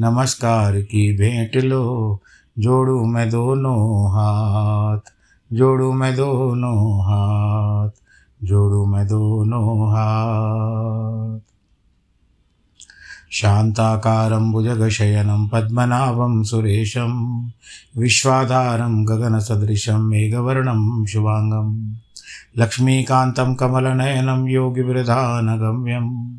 नमस्कार की भेंट लो, जोड़ू मैं दोनों हाथ, जोड़ू मैं दोनों हाथ, जोड़ू मैं दोनों हाथ। शान्ताकारं भुजगशयनं पद्मनाभं सुरेशं, विश्वाधारं गगनसदृशं मेघवर्णं शुभाङ्गं, लक्ष्मीकान्तं कमलनयनं योगिवृधानगम्यं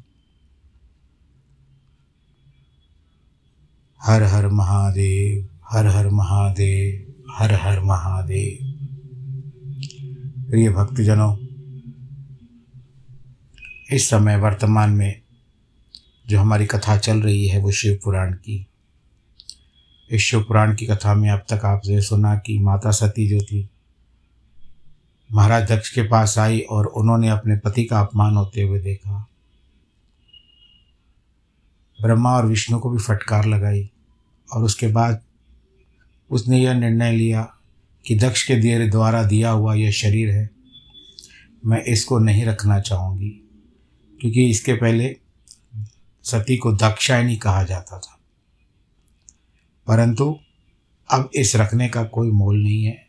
हर हर महादेव, हर हर महादेव, हर हर महादेव। प्रिय भक्तजनों, इस समय वर्तमान में जो हमारी कथा चल रही है वो शिव पुराण की। इस शिव पुराण की कथा में अब तक आपने सुना कि माता सती जो थी, महाराज दक्ष के पास आई और उन्होंने अपने पति का अपमान होते हुए देखा। ब्रह्मा और विष्णु को भी फटकार लगाई और उसके बाद उसने यह निर्णय लिया कि दक्ष के दिए द्वारा दिया हुआ यह शरीर है, मैं इसको नहीं रखना चाहूँगी, क्योंकि इसके पहले सती को दक्षायणी कहा जाता था। परंतु अब इस रखने का कोई मोल नहीं है।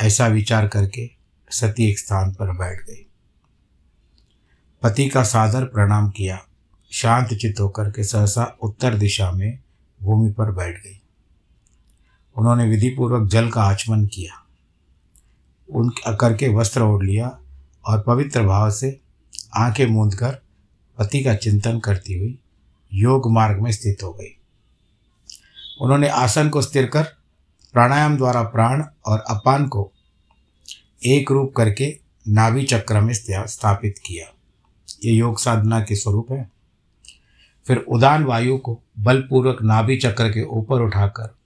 ऐसा विचार करके सती एक स्थान पर बैठ गई। पति का सादर प्रणाम किया। शांत चित्त होकर के सहसा उत्तर दिशा में भूमि पर बैठ गई। उन्होंने विधिपूर्वक जल का आचमन किया। उन करके वस्त्र ओढ़ लिया और पवित्र भाव से आँखें मूंद कर पति का चिंतन करती हुई योग मार्ग में स्थित हो गई। उन्होंने आसन को स्थिर कर प्राणायाम द्वारा प्राण और अपान को एक रूप करके नाभि चक्र में स्थापित किया। ये योग साधना के स्वरूप है। फिर उदान वायु को बलपूर्वक नाभि चक्र के ऊपर उठाकर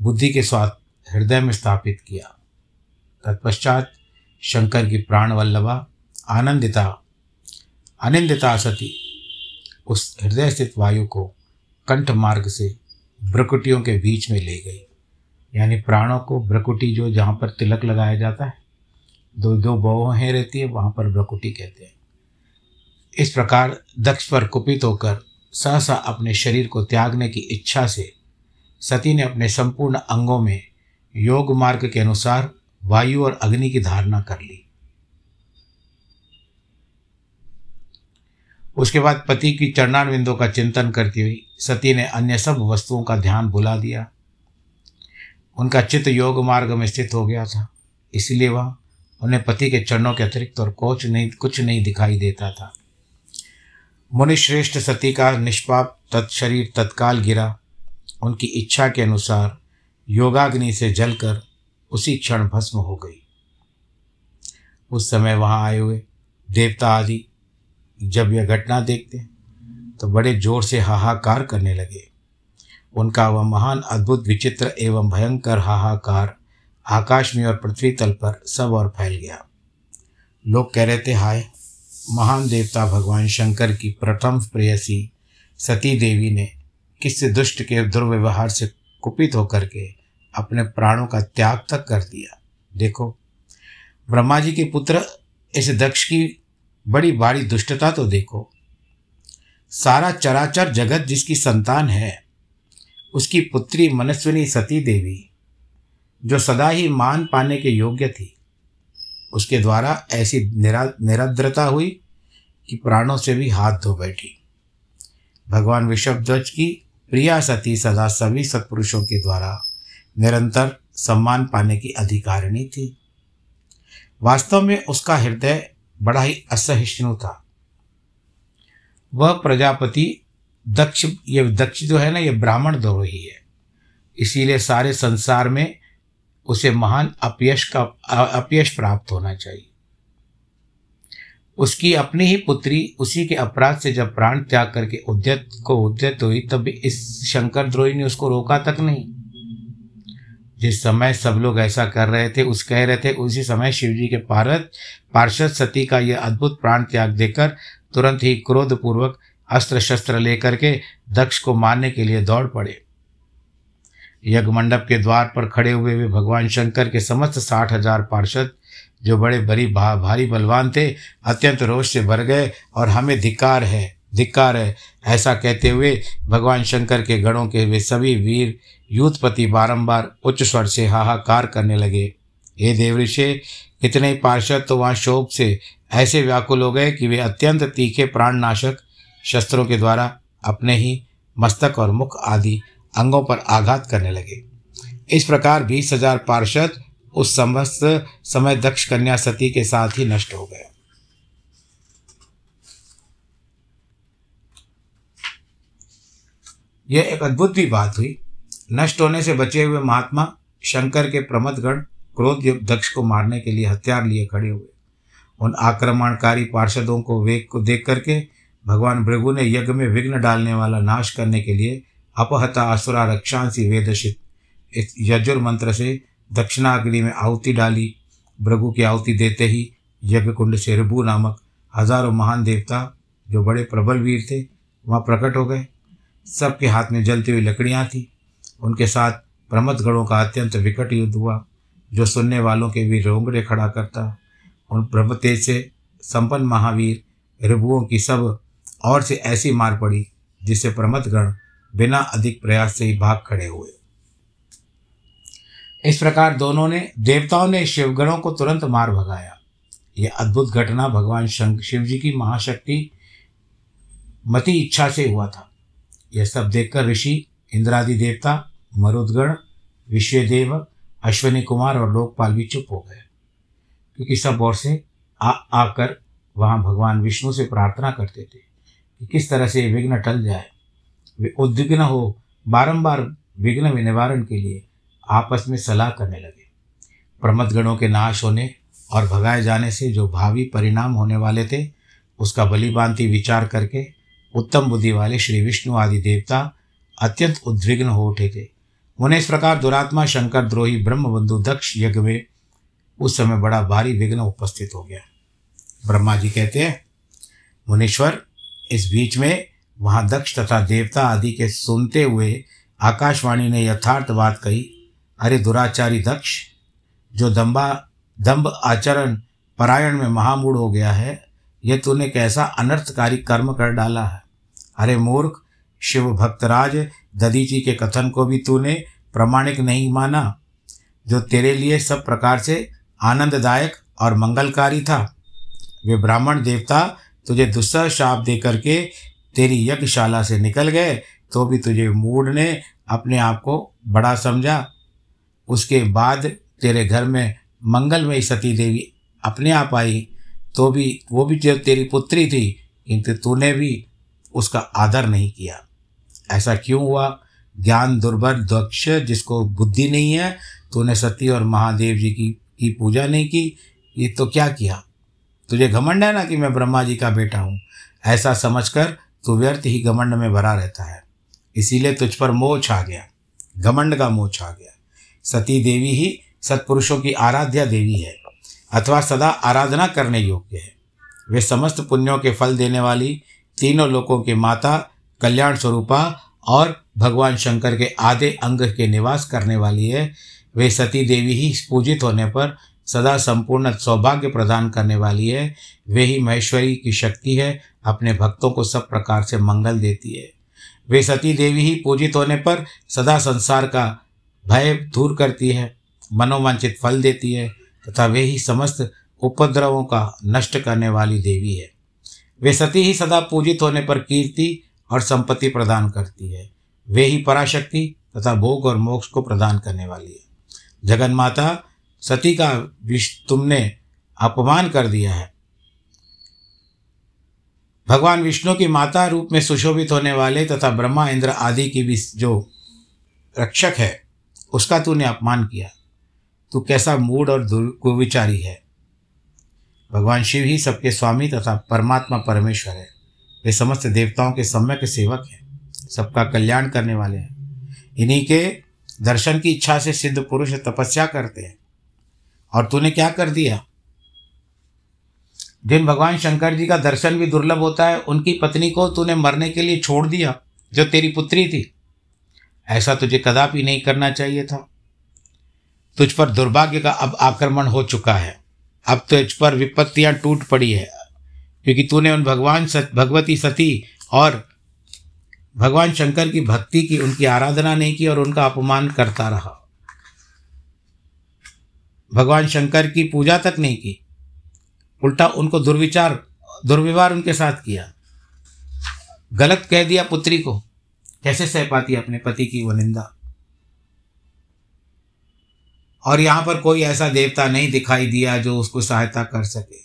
बुद्धि के स्वाद हृदय में स्थापित किया। तत्पश्चात शंकर की प्राण वल्लभा आनंदिता, अनिंदिता सती उस हृदय स्थित वायु को कंठ मार्ग से ब्रकुटियों के बीच में ले गई। यानी प्राणों को ब्रकुटी जो जहाँ पर तिलक लगाया जाता है, दो दो बहुहें रहती है, वहाँ पर ब्रकुटी कहते हैं। इस प्रकार दक्ष पर कुपित होकर सहसा अपने शरीर को त्यागने की इच्छा से सती ने अपने संपूर्ण अंगों में योग मार्ग के अनुसार वायु और अग्नि की धारणा कर ली। उसके बाद पति की चरणारविंदों का चिंतन करती हुई सती ने अन्य सब वस्तुओं का ध्यान भुला दिया। उनका चित्त योग मार्ग में स्थित हो गया था। इसलिए वह उन्हें पति के चरणों के अतिरिक्त और कोच नहीं, कुछ नहीं दिखाई देता था। मुनिश्रेष्ठ सती का निष्पाप तत्शरीर तत्काल गिरा। उनकी इच्छा के अनुसार योगाग्नि से जलकर उसी क्षण भस्म हो गई। उस समय वहाँ आए हुए देवता आदि जब यह घटना देखते तो बड़े ज़ोर से हाहाकार करने लगे। उनका वह महान, अद्भुत, विचित्र एवं भयंकर हाहाकार आकाश में और पृथ्वी तल पर सब और फैल गया। लोग कह रहे थे, हाय महान देवता भगवान शंकर की प्रथम प्रेयसी सती देवी ने किस दुष्ट के दुर्व्यवहार से कुपित होकर के अपने प्राणों का त्याग तक कर दिया? देखो, ब्रह्मा जी के पुत्र, इस दक्ष की बड़ी बारी दुष्टता तो देखो। सारा चराचर जगत जिसकी संतान है, उसकी पुत्री मनस्विनी सती देवी, जो सदा ही मान पाने के योग्य थी। उसके द्वारा ऐसी निरा निरद्रता हुई कि प्राणों से भी हाथ धो बैठी। भगवान विश्वध्वज की प्रिया सती सदा सभी सत्पुरुषों के द्वारा निरंतर सम्मान पाने की अधिकारिणी थी। वास्तव में उसका हृदय बड़ा ही असहिष्णु था। वह प्रजापति दक्ष, ये दक्ष जो है ना, ये ब्राह्मण द्रोही है। इसीलिए सारे संसार में उसे महान अपयश का अपयश प्राप्त होना चाहिए। उसकी अपनी ही पुत्री उसी के अपराध से जब प्राण त्याग करके उद्यत, को उद्यत हुई, तब इस शंकर द्रोही ने उसको रोका तक नहीं। जिस समय सब लोग ऐसा कर रहे थे, उस कह रहे थे, उसी समय शिवजी के पारद पार्षद सती का यह अद्भुत प्राण त्याग देकर तुरंत ही क्रोधपूर्वक अस्त्र शस्त्र लेकर के दक्ष को मारने के लिए दौड़ पड़े। यज्ञ मंडप के द्वार पर खड़े हुए वे भगवान शंकर के समस्त साठ हज़ार पार्षद जो बड़े बड़ी भा, भारी बलवान थे अत्यंत रोष से भर गए और हमें धिक्कार है धिक्कार है। ऐसा कहते हुए भगवान शंकर के गणों के वे सभी वीर यूथपति बारंबार उच्च स्वर से हाहाकार करने लगे। हे देवऋषे कितने ही पार्षद तो वहाँ शोक से ऐसे व्याकुल हो गए कि वे अत्यंत तीखे प्राणनाशक शस्त्रों के द्वारा अपने ही मस्तक और मुख आदि अंगों पर आघात करने लगे। इस प्रकार बीस हज़ार पार्षद उस समस्त समय दक्ष कन्या सती के साथ ही नष्ट हो गए। यह एक अद्भुत भी बात हुई। नष्ट होने से बचे हुए महात्मा शंकर के प्रमदगण क्रोध दक्ष को मारने के लिए हथियार लिए खड़े हुए। उन आक्रमणकारी पार्षदों को वेग को देख करके भगवान भृगु ने यज्ञ में विघ्न डालने वाला नाश करने के लिए अपहता असुरा रक्षांसी वेदशित। यजुर मंत्र से दक्षिणाग्नि में आहुति डाली। भृगु की आहुति देते ही यज्ञ कुंड से ऋभु नामक हज़ारों महान देवता, जो बड़े प्रबल वीर थे, वहाँ प्रकट हो गए। सबके हाथ में जलती हुई लकड़ियाँ थीं। उनके साथ प्रमदगढ़ों का अत्यंत विकट युद्ध हुआ, जो सुनने वालों के भी रोंगड़े खड़ा करता। उन ब्रह्म तेज से संपन्न महावीर ऋभुओं की सब और से ऐसी मार पड़ी जिससे प्रमदगण बिना अधिक प्रयास से ही भाग खड़े हुए। इस प्रकार दोनों ने, देवताओं ने शिवगणों को तुरंत मार भगाया। यह अद्भुत घटना भगवान शिव जी की महाशक्ति मति इच्छा से हुआ था। यह सब देखकर ऋषि, इंद्रादि देवता, मरुदगण, विश्वदेव, अश्विनी कुमार और लोकपाल भी चुप हो गए। क्योंकि सब ओर से आ, आकर वहाँ भगवान विष्णु से प्रार्थना करते थे कि किस तरह से विघ्न टल जाए। उद्विग्न हो बारंबार विघ्न निवारण के लिए आपस में सलाह करने लगे। प्रमदगणों के नाश होने और भगाए जाने से जो भावी परिणाम होने वाले थे, उसका बलिबांति विचार करके उत्तम बुद्धि वाले श्री विष्णु आदि देवता अत्यंत उद्विग्न हो उठे थे। उन्हें इस प्रकार दुरात्मा शंकर द्रोही ब्रह्मबंधु दक्ष यज्ञ में उस समय बड़ा भारी विघ्न उपस्थित हो गया। ब्रह्मा जी कहते हैं, मुनीश्वर, इस बीच में वहाँ दक्ष तथा देवता आदि के सुनते हुए आकाशवाणी ने यथार्थ बात कही, अरे दुराचारी दक्ष, जो दम्बा, दम्ब आचरण परायण में महामूढ़ हो गया है यह तूने कैसा अनर्थकारी कर्म कर डाला है? अरे मूर्ख, शिव भक्तराज, ददीजी के कथन को भी तूने प्रमाणिक नहीं माना, जो तेरे लिए सब प्रकार से आनंददायक और मंगलकारी था। वे ब्राह्मण देवता तुझे दुस्सह शाप दे करके तेरी यज्ञशाला से निकल गए तो भी तुझे मूड ने अपने आप को बड़ा समझा। उसके बाद तेरे घर में मंगलमयी सती देवी अपने आप आई तो भी, वो भी जो तेरी पुत्री थी किंतु तूने भी उसका आदर नहीं किया। ऐसा क्यों हुआ? ज्ञान दुर्बल दक्ष जिसको बुद्धि नहीं है, तूने सती और महादेव जी की की पूजा नहीं की, ये तो क्या किया? तुझे घमंड है ना कि मैं ब्रह्मा जी का बेटा हूँ? ऐसा समझकर तू व्यर्थ ही घमंड में भरा रहता है। इसीलिए तुझ पर मोह छा गया। घमंड का मोह छा गया। सती देवी ही सत्पुरुषों की आराध्या देवी है, अथवा सदा आराधना करने योग्य है। वे समस्त पुण्यों के फल देने वाली तीनों लोकों के माता, कल्याण स्वरूपा और भगवान शंकर के आधे अंग के निवास करने वाली है। वे सती देवी ही पूजित होने पर सदा संपूर्ण सौभाग्य प्रदान करने वाली है। वे ही महेश्वरी की शक्ति है, अपने भक्तों को सब प्रकार से मंगल देती है। वे सती देवी ही पूजित होने पर सदा संसार का भय दूर करती है मनोवांचित फल देती है, तथा वे ही समस्त उपद्रवों का नष्ट करने वाली देवी है। वे सती ही सदा पूजित होने पर कीर्ति और संपत्ति प्रदान करती है। वे ही पराशक्ति तथा भोग और मोक्ष को प्रदान करने वाली है। जगन माता सती का विष तुमने अपमान कर दिया है। भगवान विष्णु की माता रूप में सुशोभित होने वाले तथा ब्रह्मा इंद्र आदि की भी जो रक्षक है, उसका तूने अपमान किया। तू कैसा मूड और कुविचारी है। भगवान शिव ही सबके स्वामी तथा परमात्मा परमेश्वर है। वे समस्त देवताओं के सम्यक सेवक हैं। सबका कल्याण करने वाले हैं। इन्हीं के दर्शन की इच्छा से सिद्ध पुरुष तपस्या करते हैं। और तूने क्या कर दिया? जिन भगवान शंकर जी का दर्शन भी दुर्लभ होता है। उनकी पत्नी को तूने मरने के लिए छोड़ दिया, जो तेरी पुत्री थी। ऐसा तुझे कदापि नहीं करना चाहिए था। तुझ पर दुर्भाग्य का अब आक्रमण हो चुका है। अब तो तुझ पर विपत्तियाँ टूट पड़ी है, क्योंकि तूने उन भगवान सत, भगवती सती और भगवान शंकर की भक्ति की उनकी आराधना नहीं की और उनका अपमान करता रहा। भगवान शंकर की पूजा तक नहीं की। उल्टा उनको दुर्विचार, दुर्व्यवहार उनके साथ किया। गलत कह दिया पुत्री को। कैसे सह पाती अपने पति की वो निंदा? और यहाँ पर कोई ऐसा देवता नहीं दिखाई दिया जो उसको सहायता कर सके।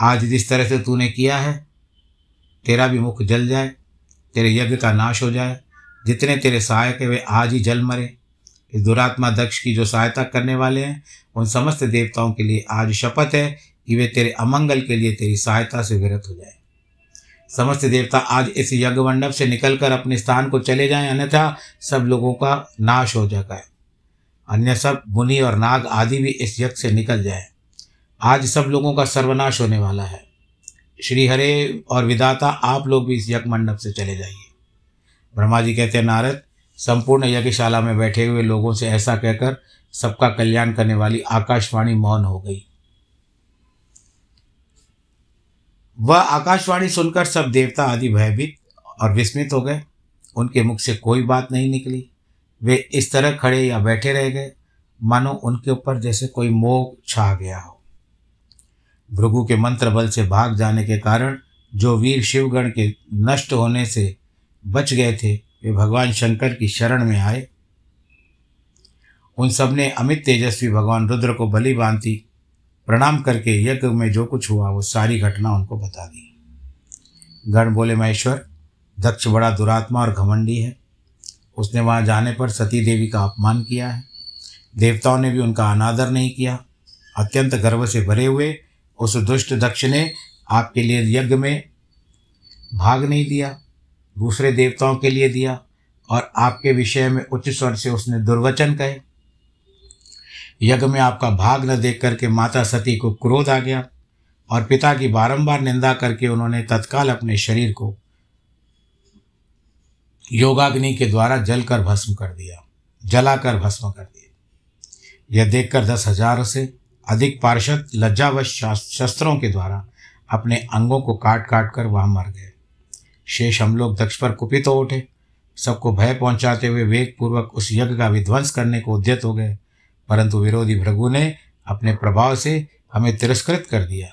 आज जिस तरह से तूने किया है, तेरा भी मुख जल जाए, तेरे यज्ञ का नाश हो जाए, जितने तेरे सहायक है, वे आज ही जल मरे। इस दुरात्मा दक्ष की जो सहायता करने वाले हैं, उन समस्त देवताओं के लिए आज शपथ है कि वे तेरे अमंगल के लिए तेरी सहायता से विरत हो जाए। समस्त देवता आज इस यज्ञ मंडप से निकलकर अपने स्थान को चले जाएँ, अन्यथा सब लोगों का नाश हो जाएगा अन्य सब मुनि और नाग आदि भी इस यज्ञ से निकल जाए। आज सब लोगों का सर्वनाश होने वाला है। श्री हरे और विदाता आप लोग भी इस यज्ञ मंडप से चले जाइए। ब्रह्मा जी कहते हैं, नारद संपूर्ण यज्ञशाला में बैठे हुए लोगों से ऐसा कहकर सबका कल्याण करने वाली आकाशवाणी मौन हो गई। वह आकाशवाणी सुनकर सब देवता आदि भयभीत और विस्मित हो गए। उनके मुख से कोई बात नहीं निकली। वे इस तरह खड़े या बैठे रह गए। मानो उनके ऊपर जैसे कोई मोह छा गया हो। भृगु के मंत्र बल से भाग जाने के कारण जो वीर शिवगण के नष्ट होने से बच गए थे वे भगवान शंकर की शरण में आए। उन सबने अमित तेजस्वी भगवान रुद्र को बलि बांधी, प्रणाम करके यज्ञ में जो कुछ हुआ, वो सारी घटना उनको बता दी। गण बोले, महेश्वर, दक्ष बड़ा दुरात्मा और घमंडी है। उसने वहाँ जाने पर सती देवी का अपमान किया है। देवताओं ने भी उनका अनादर नहीं किया। अत्यंत गर्व से भरे हुए उस दुष्ट दक्ष ने आपके लिए यज्ञ में भाग नहीं दिया। दूसरे देवताओं के लिए दिया और आपके विषय में उच्च स्वर से उसने दुर्वचन कहे। यज्ञ में आपका भाग न देख करके माता सती को क्रोध आ गया और पिता की बारंबार निंदा करके उन्होंने तत्काल अपने शरीर को योगाग्नि के द्वारा जलकर भस्म कर दिया, जलाकर भस्म कर दिया। यह देखकर दस हज़ार से अधिक पार्षद लज्जावश शस्त्रों के द्वारा अपने अंगों को काट काट कर वहाँ मर गए। शेष हम लोग दक्ष पर कुपित हो उठे। सबको भय पहुंचाते हुए वेग पूर्वक उस यज्ञ का विध्वंस करने को उद्यत हो गए। परंतु विरोधी भृगु ने अपने प्रभाव से हमें तिरस्कृत कर दिया।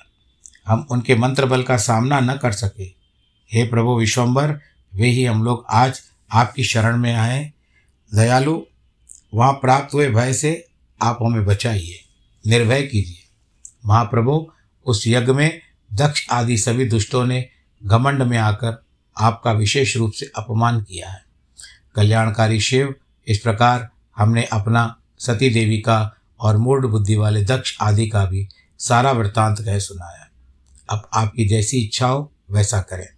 हम उनके मंत्र बल का सामना न कर सके। हे प्रभु विश्वम्बर वे ही हम लोग आज आपकी शरण में आए। दयालु, वहाँ प्राप्त हुए भय से आप हमें बचाइए। निर्भय कीजिए। महाप्रभु, उस यज्ञ में दक्ष आदि सभी दुष्टों ने घमंड में आकर आपका विशेष रूप से अपमान किया है। कल्याणकारी शिव, इस प्रकार हमने अपना सती देवी का और मूढ़ बुद्धि वाले दक्ष आदि का भी सारा वृत्तांत कह सुनाया। अब आपकी जैसी इच्छा हो, वैसा करें।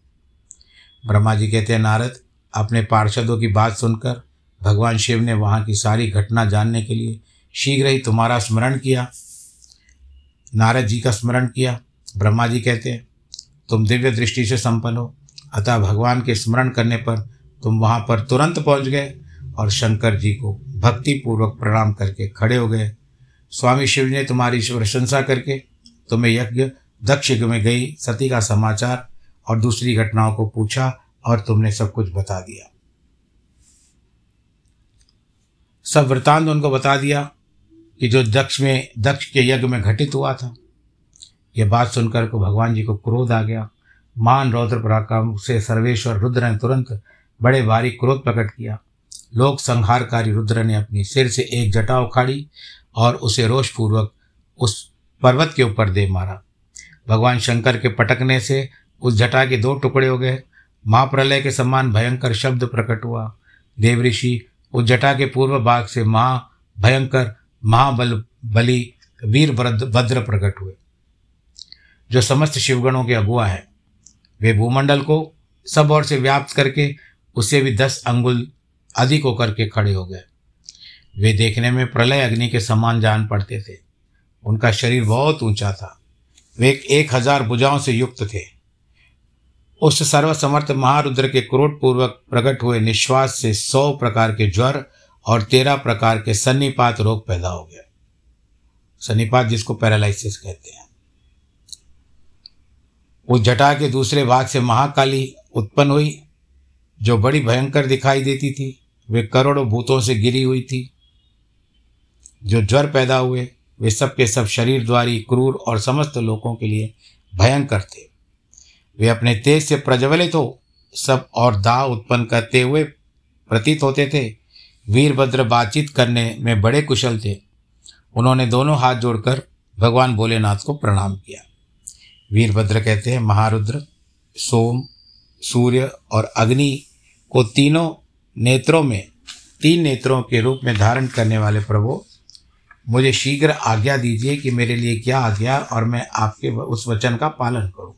ब्रह्मा जी कहते हैं, नारद, अपने पार्षदों की बात सुनकर भगवान शिव ने वहाँ की सारी घटना जानने के लिए शीघ्र ही तुम्हारा स्मरण किया। नारद जी का स्मरण किया। ब्रह्मा जी कहते हैं, तुम दिव्य दृष्टि से संपन्न हो अतः भगवान के स्मरण करने पर तुम वहाँ पर तुरंत पहुँच गए और शंकर जी को भक्तिपूर्वक प्रणाम करके खड़े हो गए। स्वामी शिव ने तुम्हारी प्रशंसा करके तुम्हें यज्ञ दक्ष यज्ञ में गई, सती का समाचार और दूसरी घटनाओं को पूछा और तुमने सब कुछ बता दिया। सब वृतांत उनको बता दिया कि जो दक्ष में, दक्ष के यज्ञ में घटित हुआ था। यह बात सुनकर को भगवान जी को क्रोध आ गया। मान रौद्र पराक्रम से सर्वेश्वर रुद्र ने तुरंत बड़े भारी क्रोध प्रकट किया। लोक संहारकारी रुद्र ने अपनी सिर से एक जटा उखाड़ी और उसे रोषपूर्वक उस पर्वत के ऊपर दे मारा। भगवान शंकर के पटकने से उस जटा के दो टुकड़े हो गए। महाप्रलय के समान भयंकर शब्द प्रकट हुआ। देवऋषि उस जटा के पूर्व भाग से महा भयंकर महाबल बलि वीर भद्र प्रकट हुए, जो समस्त शिवगणों के अगुआ है। वे भूमंडल को सब ओर से व्याप्त करके उससे भी दस अंगुल अधिक होकर के खड़े हो गए। वे देखने में प्रलय अग्नि के समान जान पड़ते थे। उनका शरीर बहुत ऊँचा था। वे एक हज़ार भुजाओं से युक्त थे। उस सर्वसमर्थ महारुद्र के क्रोधपूर्वक प्रकट हुए निश्वास से सौ प्रकार के ज्वर और तेरह प्रकार के सन्निपात रोग पैदा हो गया सन्निपात जिसको पैरालिसिस कहते हैं। उस जटा के दूसरे भाग से महाकाली उत्पन्न हुई, जो बड़ी भयंकर दिखाई देती थी। वे करोड़ों भूतों से गिरी हुई थी। जो ज्वर पैदा हुए, वे सब के सब शरीर द्वारी क्रूर और समस्त लोगों के लिए भयंकर थे। वे अपने तेज से प्रज्वलित हो, सब और दाह उत्पन्न करते हुए प्रतीत होते थे। वीरभद्र बातचीत करने में बड़े कुशल थे। उन्होंने दोनों हाथ जोड़कर भगवान भोलेनाथ को प्रणाम किया। वीरभद्र कहते हैं, महारुद्र, सोम, सूर्य और अग्नि को तीनों नेत्रों में, तीन नेत्रों के रूप में धारण करने वाले प्रभु, मुझे शीघ्र आज्ञा दीजिए कि मेरे लिए क्या आज्ञा और मैं आपके उस वचन का पालन करूँ।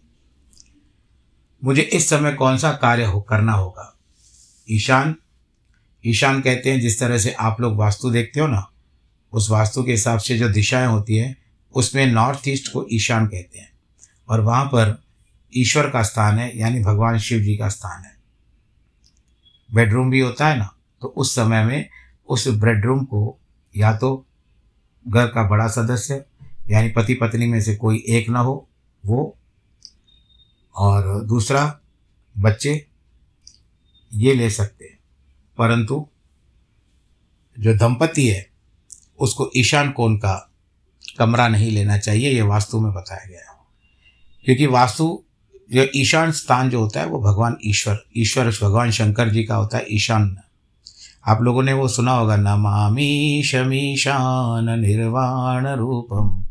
मुझे इस समय कौन सा कार्य हो, करना होगा? ईशान? ईशान कहते हैं, जिस तरह से आप लोग वास्तु देखते हो ना, उस वास्तु के हिसाब से जो दिशाएँ होती हैं, उसमें नॉर्थ ईस्ट को ईशान कहते हैं। और वहाँ पर ईश्वर का स्थान है, यानी भगवान शिव जी का स्थान है। बेडरूम भी होता है ना तो उस समय में उस बेडरूम को या तो घर का बड़ा सदस्य, यानी पति पत्नी में से कोई एक ना हो, वो। और दूसरा, बच्चे, ये ले सकते हैं। परंतु जो दंपति है, उसको ईशान कोण का कमरा नहीं लेना चाहिए, ये वास्तु में बताया गया क्योंकि वास्तु जो ईशान स्थान जो होता है, वो भगवान ईश्वर ईश्वर भगवान शंकर जी का होता है ईशान। आप लोगों ने वो सुना होगा, नमामि शमीशान निर्वाण रूपम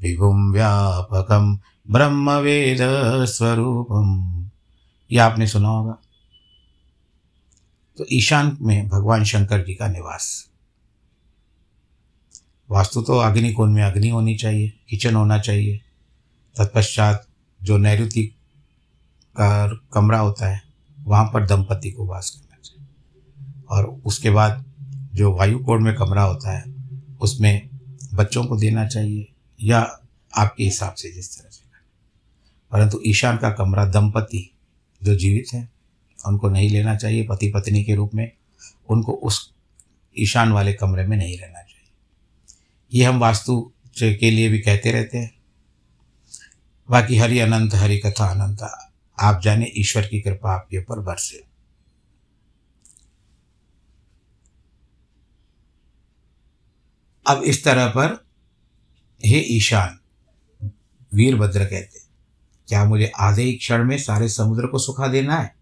विभुम व्यापकम ब्रह्म वेद स्वरूपम। ये आपने सुना होगा। तो ईशान में भगवान शंकर जी का निवास। वास्तु तो अग्निकोण में अग्नि होनी चाहिए, किचन होना चाहिए। तत्पश्चात जो नैरुति का कमरा होता है, वहाँ पर दंपति को वास करना चाहिए। और उसके बाद जो वायु कोण में कमरा होता है, उसमें बच्चों को देना चाहिए या आपके हिसाब से जिस तरह से परंतु ईशान का कमरा दंपति जो जीवित हैं, उनको नहीं लेना चाहिए पति पत्नी के रूप में, उनको उस ईशान वाले कमरे में नहीं रहना चाहिए। ये हम वास्तु के लिए भी कहते रहते हैं। बाकी हरि अनंत, हरि कथा अनंत, आप जाने ईश्वर की कृपा आपके ऊपर बरसे। अब इस तरह पर, हे ईशान, वीरभद्र कहते, क्या मुझे आधे ही क्षण में सारे समुद्र को सुखा देना है?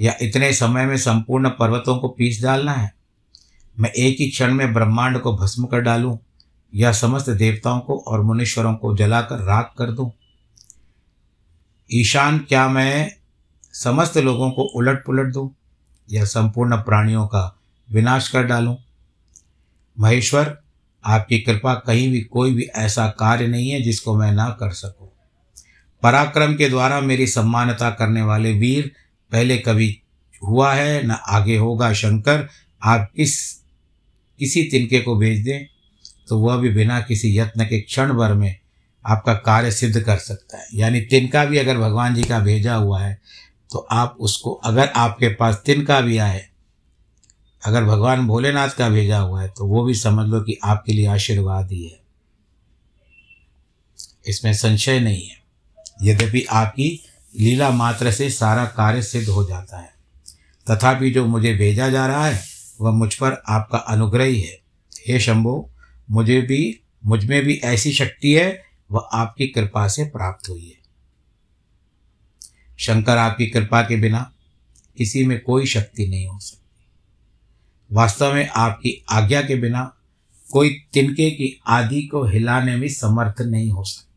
या इतने समय में संपूर्ण पर्वतों को पीस डालना है? मैं एक ही क्षण में ब्रह्मांड को भस्म कर डालूं, या समस्त देवताओं को और मुनीश्वरों को जलाकर राख कर दूँ? ईशान, क्या मैं समस्त लोगों को उलट पुलट दूँ या संपूर्ण प्राणियों का विनाश कर डालूं? महेश्वर, आपकी कृपा कहीं भी कोई भी ऐसा कार्य नहीं है जिसको मैं ना कर सकूँ। पराक्रम के द्वारा मेरी सम्मानता करने वाले वीर, पहले कभी हुआ है, न आगे होगा। शंकर, आप किस, किसी तिनके को भेज दें? तो वह भी बिना किसी यत्न के क्षण भर में आपका कार्य सिद्ध कर सकता है। यानी तिनका भी अगर भगवान जी का भेजा हुआ है तो आप उसको, अगर आपके पास तिनका भी आए, अगर भगवान भोलेनाथ का भेजा हुआ है तो वो भी समझ लो कि आपके लिए आशीर्वाद ही है। इसमें संशय नहीं है। यद्यपि आपकी लीला मात्र से सारा कार्य सिद्ध हो जाता है। तथापि जो मुझे भेजा जा रहा है, वह मुझ पर आपका अनुग्रह ही है। हे शंभो, मुझे भी, मुझमें भी ऐसी शक्ति है वह आपकी कृपा से प्राप्त हुई है। शंकर आपकी कृपा के बिना किसी में कोई शक्ति नहीं हो सकती। वास्तव में आपकी आज्ञा के बिना कोई तिनके की आदि को हिलाने में समर्थ नहीं हो सकता।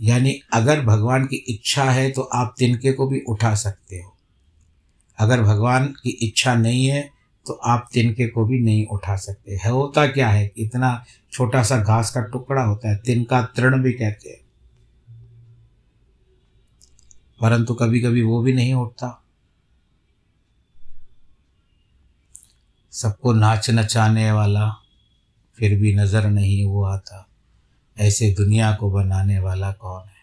यानी अगर भगवान की इच्छा है तो आप तिनके को भी उठा सकते हो। अगर भगवान की इच्छा नहीं है तो आप तिनके को भी नहीं उठा सकते। है होता क्या है इतना छोटा सा घास का टुकड़ा होता है, तिनका तृण भी कहते हैं। परंतु कभी कभी वो भी नहीं उठता। सबको नाच नचाने वाला फिर भी नज़र नहीं वो आता ऐसे दुनिया को बनाने वाला कौन है?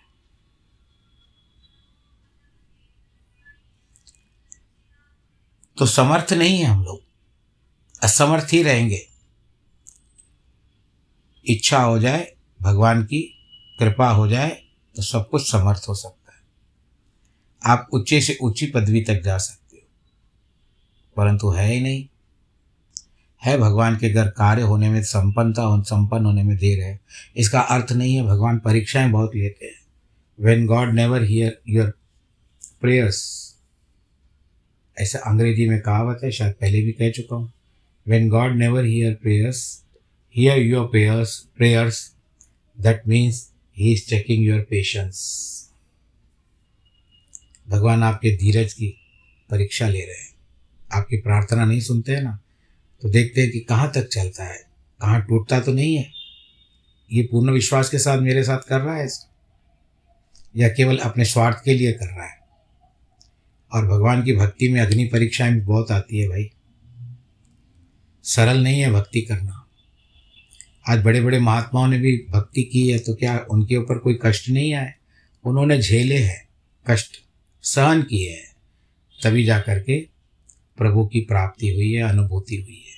तो समर्थ नहीं है हम लोग। असमर्थ ही रहेंगे। इच्छा हो जाए, भगवान की कृपा हो जाए तो सब कुछ समर्थ हो सकता है। आप ऊँचे से ऊँची पदवी तक जा सकते हो, परंतु है ही नहीं। है भगवान के घर कार्य होने में संपन्नता, संपन्न होने में देर है। इसका अर्थ नहीं है, भगवान परीक्षाएँ बहुत लेते हैं। When God never hear your prayers ऐसा अंग्रेज़ी में कहावत है, शायद पहले भी कह चुका हूँ। When God never hear prayers hear your prayers prayers that means he is checking your patience भगवान आपके धीरज की परीक्षा ले रहे हैं। आपकी प्रार्थना नहीं सुनते हैं ना? तो देखते हैं कि कहाँ तक चलता है। कहाँ टूटता तो नहीं है? ये पूर्ण विश्वास के साथ मेरे साथ कर रहा है या केवल अपने स्वार्थ के लिए कर रहा है? और भगवान की भक्ति में अग्नि परीक्षाएँ भी बहुत आती है भाई। सरल नहीं है भक्ति करना। आज बड़े बड़े महात्माओं ने भी भक्ति की है तो क्या उनके ऊपर कोई कष्ट नहीं आए? उन्होंने झेले हैं, कष्ट सहन किए हैं, तभी जा कर के प्रभु की प्राप्ति हुई है, अनुभूति हुई है।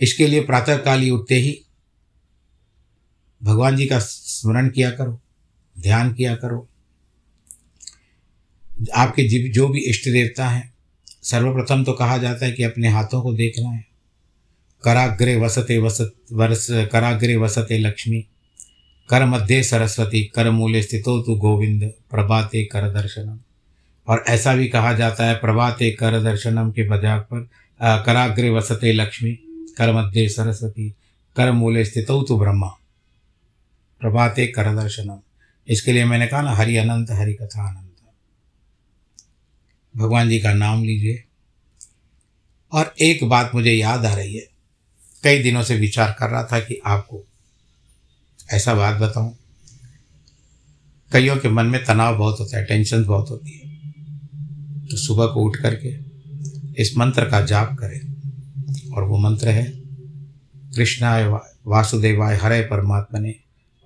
इसके लिए प्रातःकाल ही उठते ही भगवान जी का स्मरण किया करो, ध्यान किया करो। आपके जो भी इष्ट देवता हैं सर्वप्रथम तो कहा जाता है कि अपने हाथों को देखना है। कराग्रे वसते वसत, वरस, कराग्रे वसते लक्ष्मी। कर मध्य सरस्वती कर मूल्य स्थितो तु गोविंद, प्रभाते कर दर्शनम। और ऐसा भी कहा जाता है, प्रभाते कर दर्शनम के बजाक पर कराग्रे वसते लक्ष्मी कर मध्य सरस्वती कर मूल्य स्थितो तु ब्रह्मा। प्रभाते कर दर्शनम। इसके लिए मैंने कहा ना, हरि अनंत, हरि कथा अनंत। भगवान जी का नाम लीजिए। और एक बात मुझे याद आ रही है। कई दिनों से विचार कर रहा था कि आपको ऐसा बात बताऊँ। कईयों के मन में तनाव बहुत होता है टेंशन बहुत होती है। तो सुबह को उठ करके इस मंत्र का जाप करें। और वो मंत्र है, कृष्णाय वासुदेवाय हरे परमात्मा ने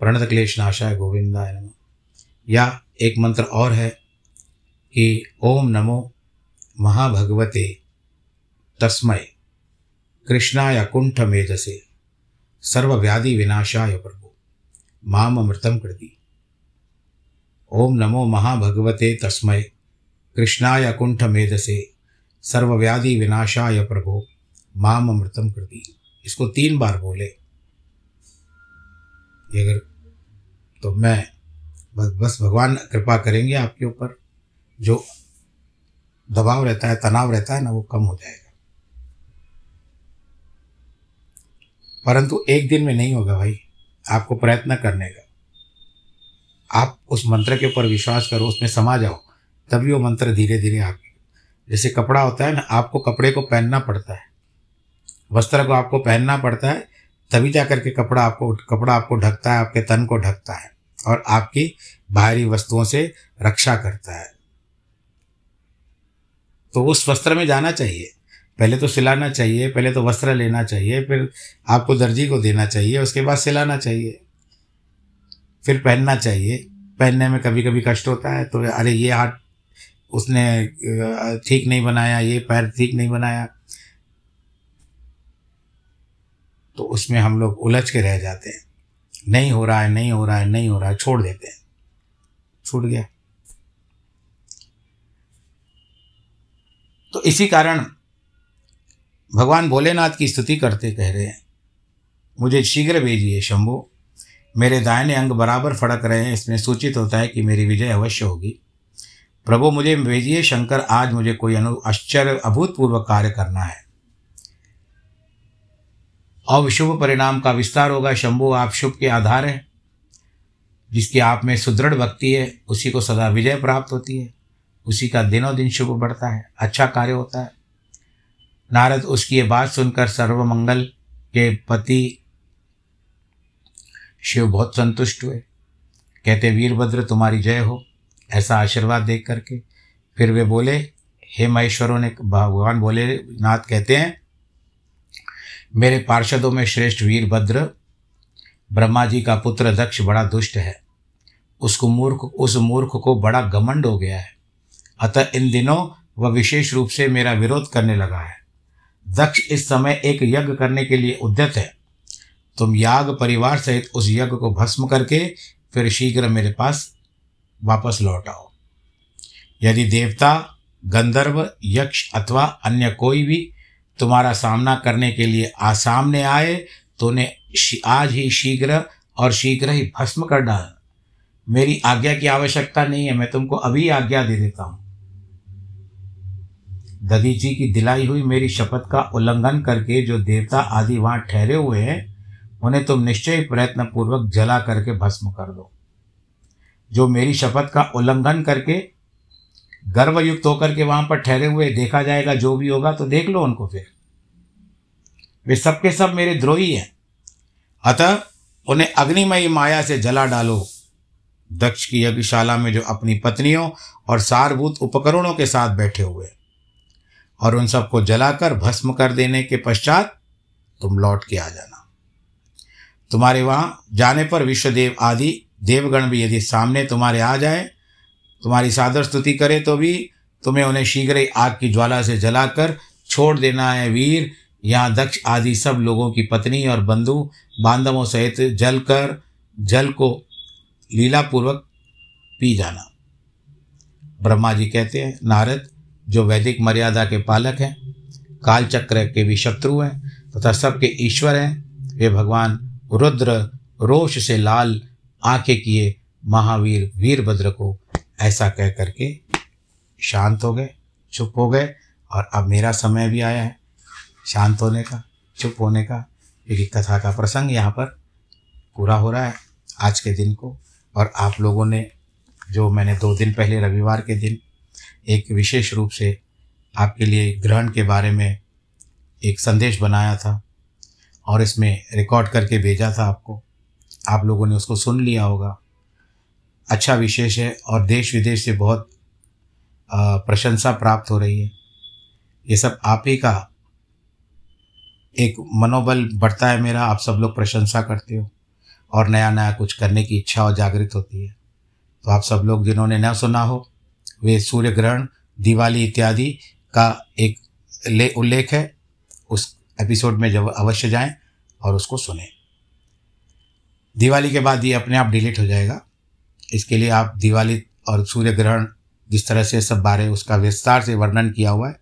प्रणत क्लेश नाशाय गोविंदाय नम। या एक मंत्र और है कि ओम नमो महाभगवते तस्मय कृष्णाय कुंठ मेधसे सर्वव्याधि विनाशाय प्रभु। माम अमृतम कृति। ओम नमो महाभगवते तस्मय कृष्णाय कुंठ मेधसे सर्वव्याधि विनाशाय प्रभु। माम अमृतम कृति। इसको तीन बार बोले। अगर तो मैं बस भगवान, कृपा करेंगे आपके ऊपर। जो दबाव रहता है, तनाव रहता है ना, वो कम हो जाएगा। परंतु एक दिन में नहीं होगा भाई, आपको प्रयत्न करने का। आप उस मंत्र के ऊपर विश्वास करो, उसमें समा जाओ, तभी वो मंत्र धीरे धीरे आप जैसे कपड़ा होता है ना, आपको कपड़े को पहनना पड़ता है। वस्त्र को आपको पहनना पड़ता है, तभी जा करके कपड़ा आपको कपड़ा आपको ढकता है, आपके तन को ढकता है और आपकी बाहरी वस्तुओं से रक्षा करता है। तो उस वस्त्र में जाना चाहिए। पहले तो सिलाना चाहिए, पहले तो वस्त्र लेना चाहिए, फिर आपको दर्जी को देना चाहिए, उसके बाद सिलाना चाहिए। फिर पहनना चाहिए। पहनने में कभी कभी कष्ट होता है तो अरे ये हाथ उसने ठीक नहीं बनाया, ये पैर ठीक नहीं बनाया। तो उसमें हम लोग उलझ के रह जाते हैं। नहीं हो रहा है, नहीं हो रहा है, नहीं हो रहा है, छोड़ देते हैं। छूट गया। तो इसी कारण भगवान भोलेनाथ की स्तुति करते कह रहे हैं, मुझे शीघ्र भेजिए शंभु। मेरे दाहिने अंग बराबर फड़क रहे हैं, इसमें सूचित होता है कि मेरी विजय अवश्य होगी। प्रभु, मुझे भेजिए शंकर, आज मुझे कोई अनु, आश्चर्य, अभूतपूर्व कार्य करना है। और शुभ परिणाम का विस्तार होगा। शंभु, आप शुभ के आधार हैं, जिसकी आप में सुदृढ़ भक्ति है, उसी को सदा विजय प्राप्त होती है। उसी का दिनों दिन शुभ बढ़ता है अच्छा कार्य होता है। नारद उसकी ये बात सुनकर सर्वमंगल के पति शिव बहुत संतुष्ट हुए। कहते, वीरभद्र, तुम्हारी जय हो। ऐसा आशीर्वाद देख करके फिर वे बोले, हे महेश्वरों ने भगवान बोले नाथ कहते हैं, मेरे पार्षदों में श्रेष्ठ वीरभद्र, ब्रह्मा जी का पुत्र दक्ष बड़ा दुष्ट है। उसको मूर्ख, उस मूर्ख को बड़ा घमंड हो गया है। अतः इन दिनों वह विशेष रूप से मेरा विरोध करने लगा है। दक्ष इस समय एक यज्ञ करने के लिए उद्यत है। तुम याग परिवार सहित उस यज्ञ को भस्म करके फिर शीघ्र मेरे पास वापस लौट आओ। यदि देवता, गंधर्व, यक्ष अथवा अन्य कोई भी तुम्हारा सामना करने के लिए आ सामने आए तो उन्हें आज ही शीघ्र और शीघ्र ही भस्म कर डाल। मेरी आज्ञा की आवश्यकता नहीं है, मैं तुमको अभी आज्ञा दे देता हूँ। दधी जी की दिलाई हुई मेरी शपथ का उल्लंघन करके जो देवता आदि वहाँ ठहरे हुए हैं, उन्हें तुम निश्चय प्रयत्न पूर्वक जला करके भस्म कर दो। जो मेरी शपथ का उल्लंघन करके गर्वयुक्त होकर के वहाँ पर ठहरे हुए देखा जाएगा, जो भी होगा तो देख लो उनको फिर। वे सबके सब मेरे द्रोही हैं। अतः उन्हें अग्निमयी माया से जला डालो। दक्ष की यज्ञशाला में जो अपनी पत्नियों और सारभूत उपकरणों के साथ बैठे हुए और उन सबको जलाकर भस्म कर देने के पश्चात तुम लौट के आ जाना। तुम्हारे वहाँ जाने पर विश्वदेव आदि देवगण भी यदि सामने तुम्हारे आ जाए, तुम्हारी सादर स्तुति करे तो भी तुम्हें उन्हें शीघ्र ही आग की ज्वाला से जलाकर छोड़ देना है वीर, यहाँ दक्ष आदि सब लोगों की पत्नी और बंधु बांधवों सहित जल कर जल को लीलापूर्वक पी जाना। ब्रह्मा जी कहते हैं, नारद जो वैदिक मर्यादा के पालक हैं, कालचक्र के भी शत्रु हैं, तथा सबके ईश्वर हैं, वे भगवान रुद्र रोष से लाल आँखें किए महावीर वीरभद्र को ऐसा कह करके शांत हो गए, चुप हो गए, और अब मेरा समय भी आया है शांत होने का, चुप होने का। क्योंकि कथा का प्रसंग यहाँ पर पूरा हो रहा है आज के दिन को, और आप लोगों ने जो मैंने दो दिन पहले रविवार के दिन एक विशेष रूप से आपके लिए ग्रहण के बारे में एक संदेश बनाया था और इसमें रिकॉर्ड करके भेजा था आपको। आप लोगों ने उसको सुन लिया होगा। अच्छा विशेष है और देश विदेश से बहुत प्रशंसा प्राप्त हो रही है। ये सब आप ही का एक मनोबल बढ़ता है मेरा। आप सब लोग प्रशंसा करते हो और नया नया कुछ करने की इच्छा और जागृत होती है। तो आप सब लोग जिन्होंने न सुना हो वे सूर्य ग्रहण दिवाली इत्यादि का एक ले, उल्लेख है। उस एपिसोड में जब अवश्य जाएँ और उसको सुने। दिवाली के बाद ये अपने आप डिलीट हो जाएगा। इसके लिए आप दिवाली और सूर्य ग्रहण जिस तरह से सब बारे उसका विस्तार से वर्णन किया हुआ है,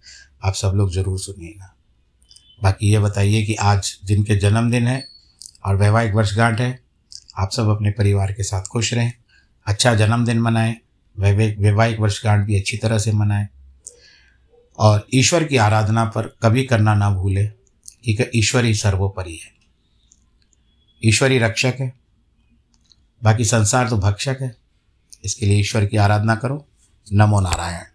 आप सब लोग ज़रूर सुनिएगा। बाकी ये बताइए कि आज जिनके जन्मदिन है और वैवाहिक वर्षगांठ है, आप सब अपने परिवार के साथ खुश रहें अच्छा जन्मदिन मनाएँ वैवाहिक वर्षगांठ भी अच्छी तरह से मनाएँ। और ईश्वर की आराधना पर कभी करना ना भूलें कि ईश्वर ही सर्वोपरि है। ईश्वर ही रक्षक है। बाकी संसार तो भक्षक है। इसके लिए ईश्वर की आराधना करो। नमो नारायण।